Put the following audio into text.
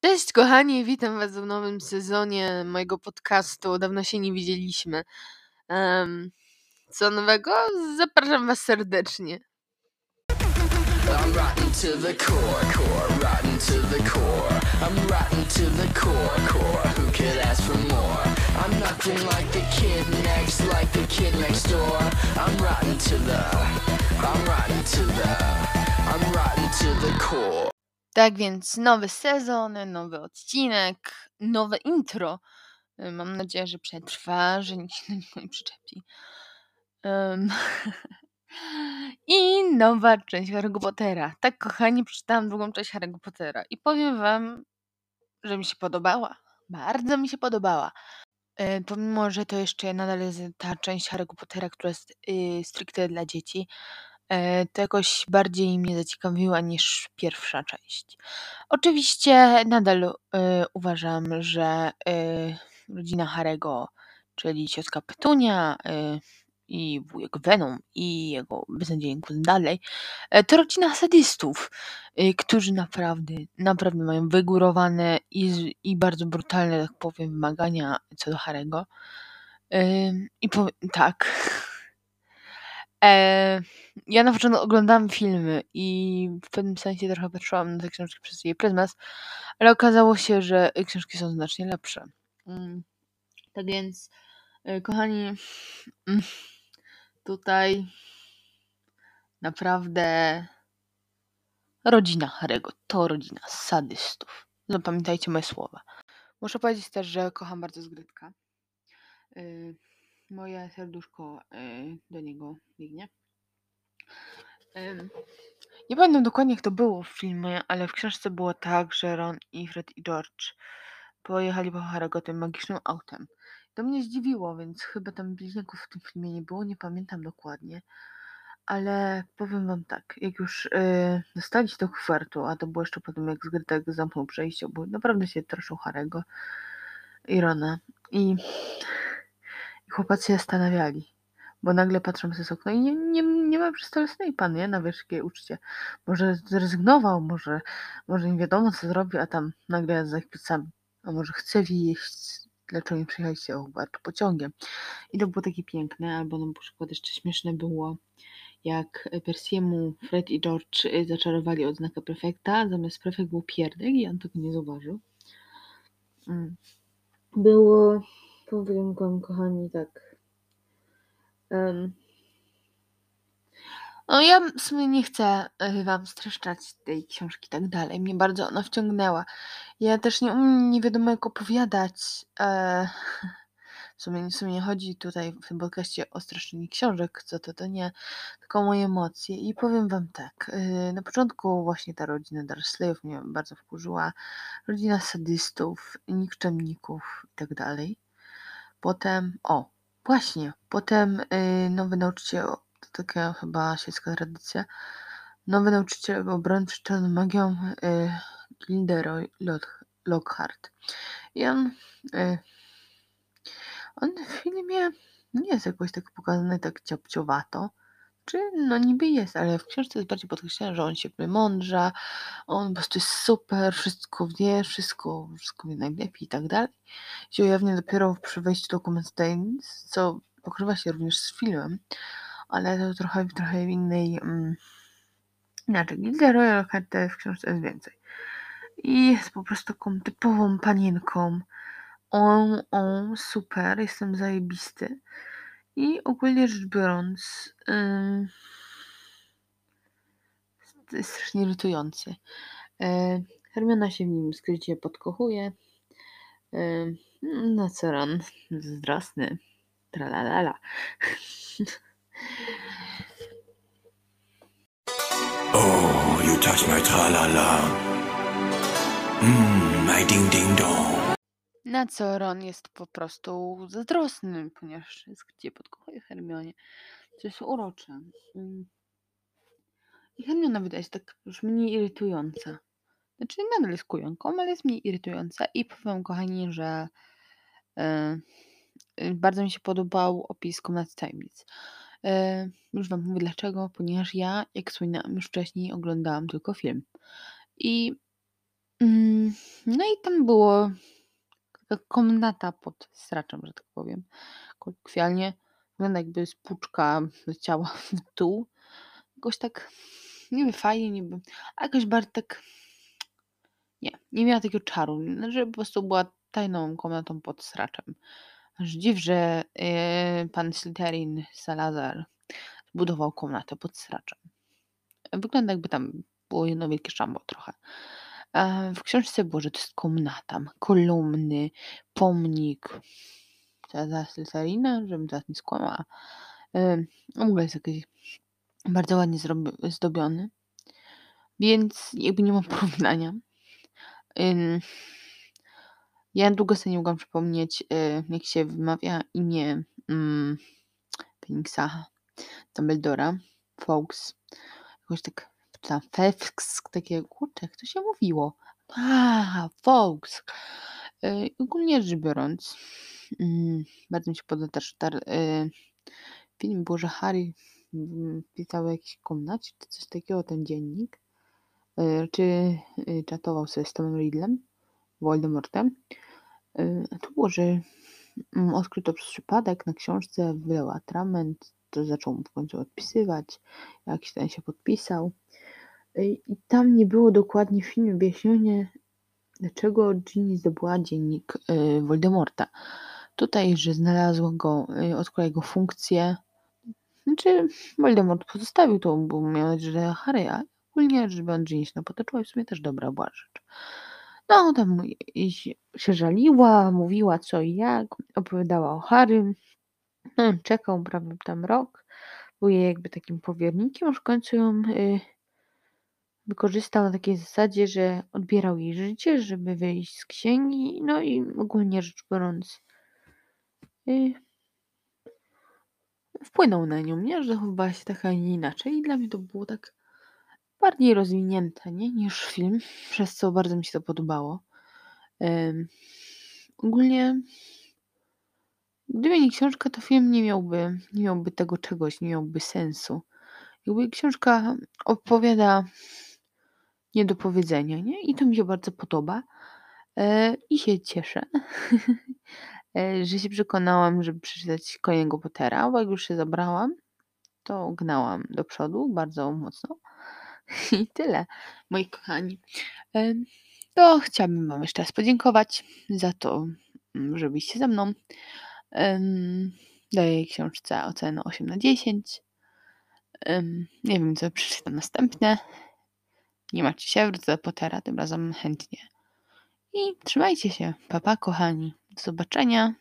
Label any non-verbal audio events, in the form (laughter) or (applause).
Cześć kochani, witam was w nowym sezonie mojego podcastu. Dawno się nie widzieliśmy. Co nowego? Zapraszam was serdecznie. Tak więc nowy sezon, nowy odcinek, nowe intro. Y, Mam nadzieję, że przetrwa, że nikt się niego (laughs) nie przyczepi. Em, (laughs) I nowa część Harry'ego Pottera. Tak, kochani, przeczytałam drugą część Harry'ego Pottera i powiem wam, że mi się podobała. Bardzo mi się podobała. E, pomimo, że to jeszcze nadal jest ta część Harry'ego Pottera, która jest y, stricte dla dzieci, e, to jakoś bardziej mnie zaciekawiła niż pierwsza część. Oczywiście nadal y, uważam, że y, rodzina Harego, czyli ciotka Petunia y, i wujek Venom i jego beznadziejny kuzyn dalej, e, to rodzina sadystów, którzy naprawdę, naprawdę mają wygórowane i, i bardzo brutalne, tak powiem, wymagania co do Harego. I powiem tak. E, ja na początku oglądałam filmy i w pewnym sensie trochę patrzyłam na te książki przez jej pryzmat, ale okazało się, że książki są znacznie lepsze. Mm, Tak więc, e, kochani, mm, tutaj naprawdę rodzina Harego to rodzina sadystów. Zapamiętajcie moje słowa. Muszę powiedzieć też, że kocham bardzo Zgrytka. Y, Moje serduszko y, do niego biegnie. Nie pamiętam dokładnie, jak to było w filmie, ale w książce było tak, że Ron i Fred i George pojechali po Harry'ego tym magicznym autem. To mnie zdziwiło, więc chyba tam bliźniaków w tym filmie nie było, nie pamiętam dokładnie. Ale powiem wam tak, jak już y, dostali się do kwartu, a to było jeszcze po tym, jak Zgrytek zamknął przejście, bo naprawdę się troszył Harego i Rona. I, i chłopacy się zastanawiali, bo nagle patrzą przez okno i nie, nie, nie ma przy stole Snape'a, nie? Na wyżkie uczcie. Może zrezygnował, może, może nie wiadomo co zrobi, a tam nagle za plecami. A może chce wieść, dlaczego nie przyjechaliście Hogwartu pociągiem. I to było takie piękne, albo na przykład jeszcze śmieszne było, jak Persiemu Fred i George y, zaczarowali odznakę prefekta, zamiast prefekt był pierdek i on tego nie zauważył. Mm. Było, powiem wam kochani, tak. em, no ja w sumie nie chcę y, wam streszczać tej książki tak dalej. Mnie bardzo ona wciągnęła. Ja też nie nie wiadomo jak opowiadać. E, (laughs) w, sumie, w sumie nie chodzi tutaj w tym podcaście o streszczenie książek, co to to nie, tylko moje emocje. I powiem wam tak. y, na początku właśnie ta rodzina Dursleyów mnie bardzo wkurzyła. Rodzina sadystów, nikczemników i tak dalej. Potem, o, właśnie, potem y, nowy nauczyciel, to taka chyba świecka tradycja, nowy nauczyciel przed czarną magią, y, Gilderoy Lock- Lockhart. I on, y, on w filmie nie jest jakoś tak pokazany tak ciapciowato, czy no niby jest, ale w książce jest bardziej podkreślone, że on się wymądrza, on po prostu jest super, wszystko wie, wszystko, wszystko wie najlepiej i tak dalej. Się ujawnia dopiero przy wejściu do Common co pokrywa się również z filmem, ale to trochę, trochę innej, mm, inaczej. Gilda Royal Lockhart w książce jest więcej. I jest po prostu taką typową panienką. On, on, super, jestem zajebisty. I ogólnie rzecz biorąc, ym, to jest strasznie irytujący. E, Hermiona się w nim skrycie podkochuje. E, no co ran, zazdrosny. Tralalala. (laughs) Oh, you touch my tra-la-la. Mmm, my ding-ding-dong. Na co Ron jest po prostu zazdrosny, ponieważ skrycie podkochuje Hermionie. Co jest urocze. Mm. I Hermiona wydaje się tak już mniej irytująca. Znaczy nadal jest kujonką, ale jest mniej irytująca. I powiem kochani, że e, bardzo mi się podobał opis Komnaty Tajemnic. E, już wam mówię dlaczego, ponieważ ja, jak wspominałam już wcześniej, oglądałam tylko film. I Mm, no i tam było komnata pod straczem, że tak powiem, kolokwialnie. Wygląda jakby z puczka leciała (laughs) w dół. Jakoś tak niby fajnie, niby, a jakoś tak nie, nie miała takiego czaru, że po prostu była tajną komnatą pod straczem. Aż dziw, że yy, pan Slytherin Salazar zbudował komnatę pod straczem. Wygląda jakby tam było jedno wielkie szambo trochę. E, w książce było, że to jest komnata, kolumny, pomnik Cezara Slytherina, żebym teraz nie skłamała. E, w jest jakiś bardzo ładnie zdobiony, więc jakby nie mam (laughs) porównania. Ja długo sobie nie mogłam przypomnieć, y, jak się wymawia imię mm, Phoenixa, Dumbledora, Fawkes. Jakoś tak, ta Fewks, takie, kurczę, jak to się mówiło? A, Fawkes. Y, ogólnie rzecz biorąc, mm, bardzo mi się podoba też tar, y, film było, że Harry mm, pisał w jakiejś komnacie, czy coś takiego, ten dziennik. Y, czy czatował sobie z Tomem Riddlem, Voldemortem. Y, a tu było, że mm, odkryto przypadek na książce, wylał atrament, to zaczął w końcu odpisywać, jakiś ten się podpisał. Y, I tam nie było dokładnie w filmie wyjaśnione, dlaczego Ginny zdobyła dziennik y, Voldemorta. Tutaj, że znalazła go, y, odkryła jego funkcję. Znaczy, Voldemort pozostawił to, bo miał że Harry, a ogólnie rzecz biorąc, Ginny się potoczyła i w sumie też dobra była rzecz. No, tam się żaliła, mówiła co i jak, opowiadała o Harrym. On czekał prawie tam rok, był jej jakby takim powiernikiem, aż w końcu ją y, wykorzystał na takiej zasadzie, że odbierał jej życie, żeby wyjść z księgi, no i ogólnie rzecz biorąc y, wpłynął na nią, nie? Że zachowywała się tak, a nie inaczej i dla mnie to było tak bardziej rozwinięte, nie? Niż film, przez co bardzo mi się to podobało. Ogólnie gdyby nie książka, to film nie miałby, nie miałby tego czegoś, nie miałby sensu. Jakby książka opowiada powiedzenia, nie? I to mi się bardzo podoba. E, I się cieszę, (laughs) e, że się przekonałam, żeby przeczytać Kolejnego Pottera, bo jak już się zabrałam, to gnałam do przodu bardzo mocno. (laughs) I tyle, moi kochani. E, To chciałabym Wam jeszcze raz podziękować za to, mm, że byliście ze mną. Daję jej książce ocenę 8 na 10. Em, Nie wiem, co przeczytam następne. Nie macie się, wrócę do Pottera, tym razem chętnie. I trzymajcie się. Papa, kochani. Do zobaczenia.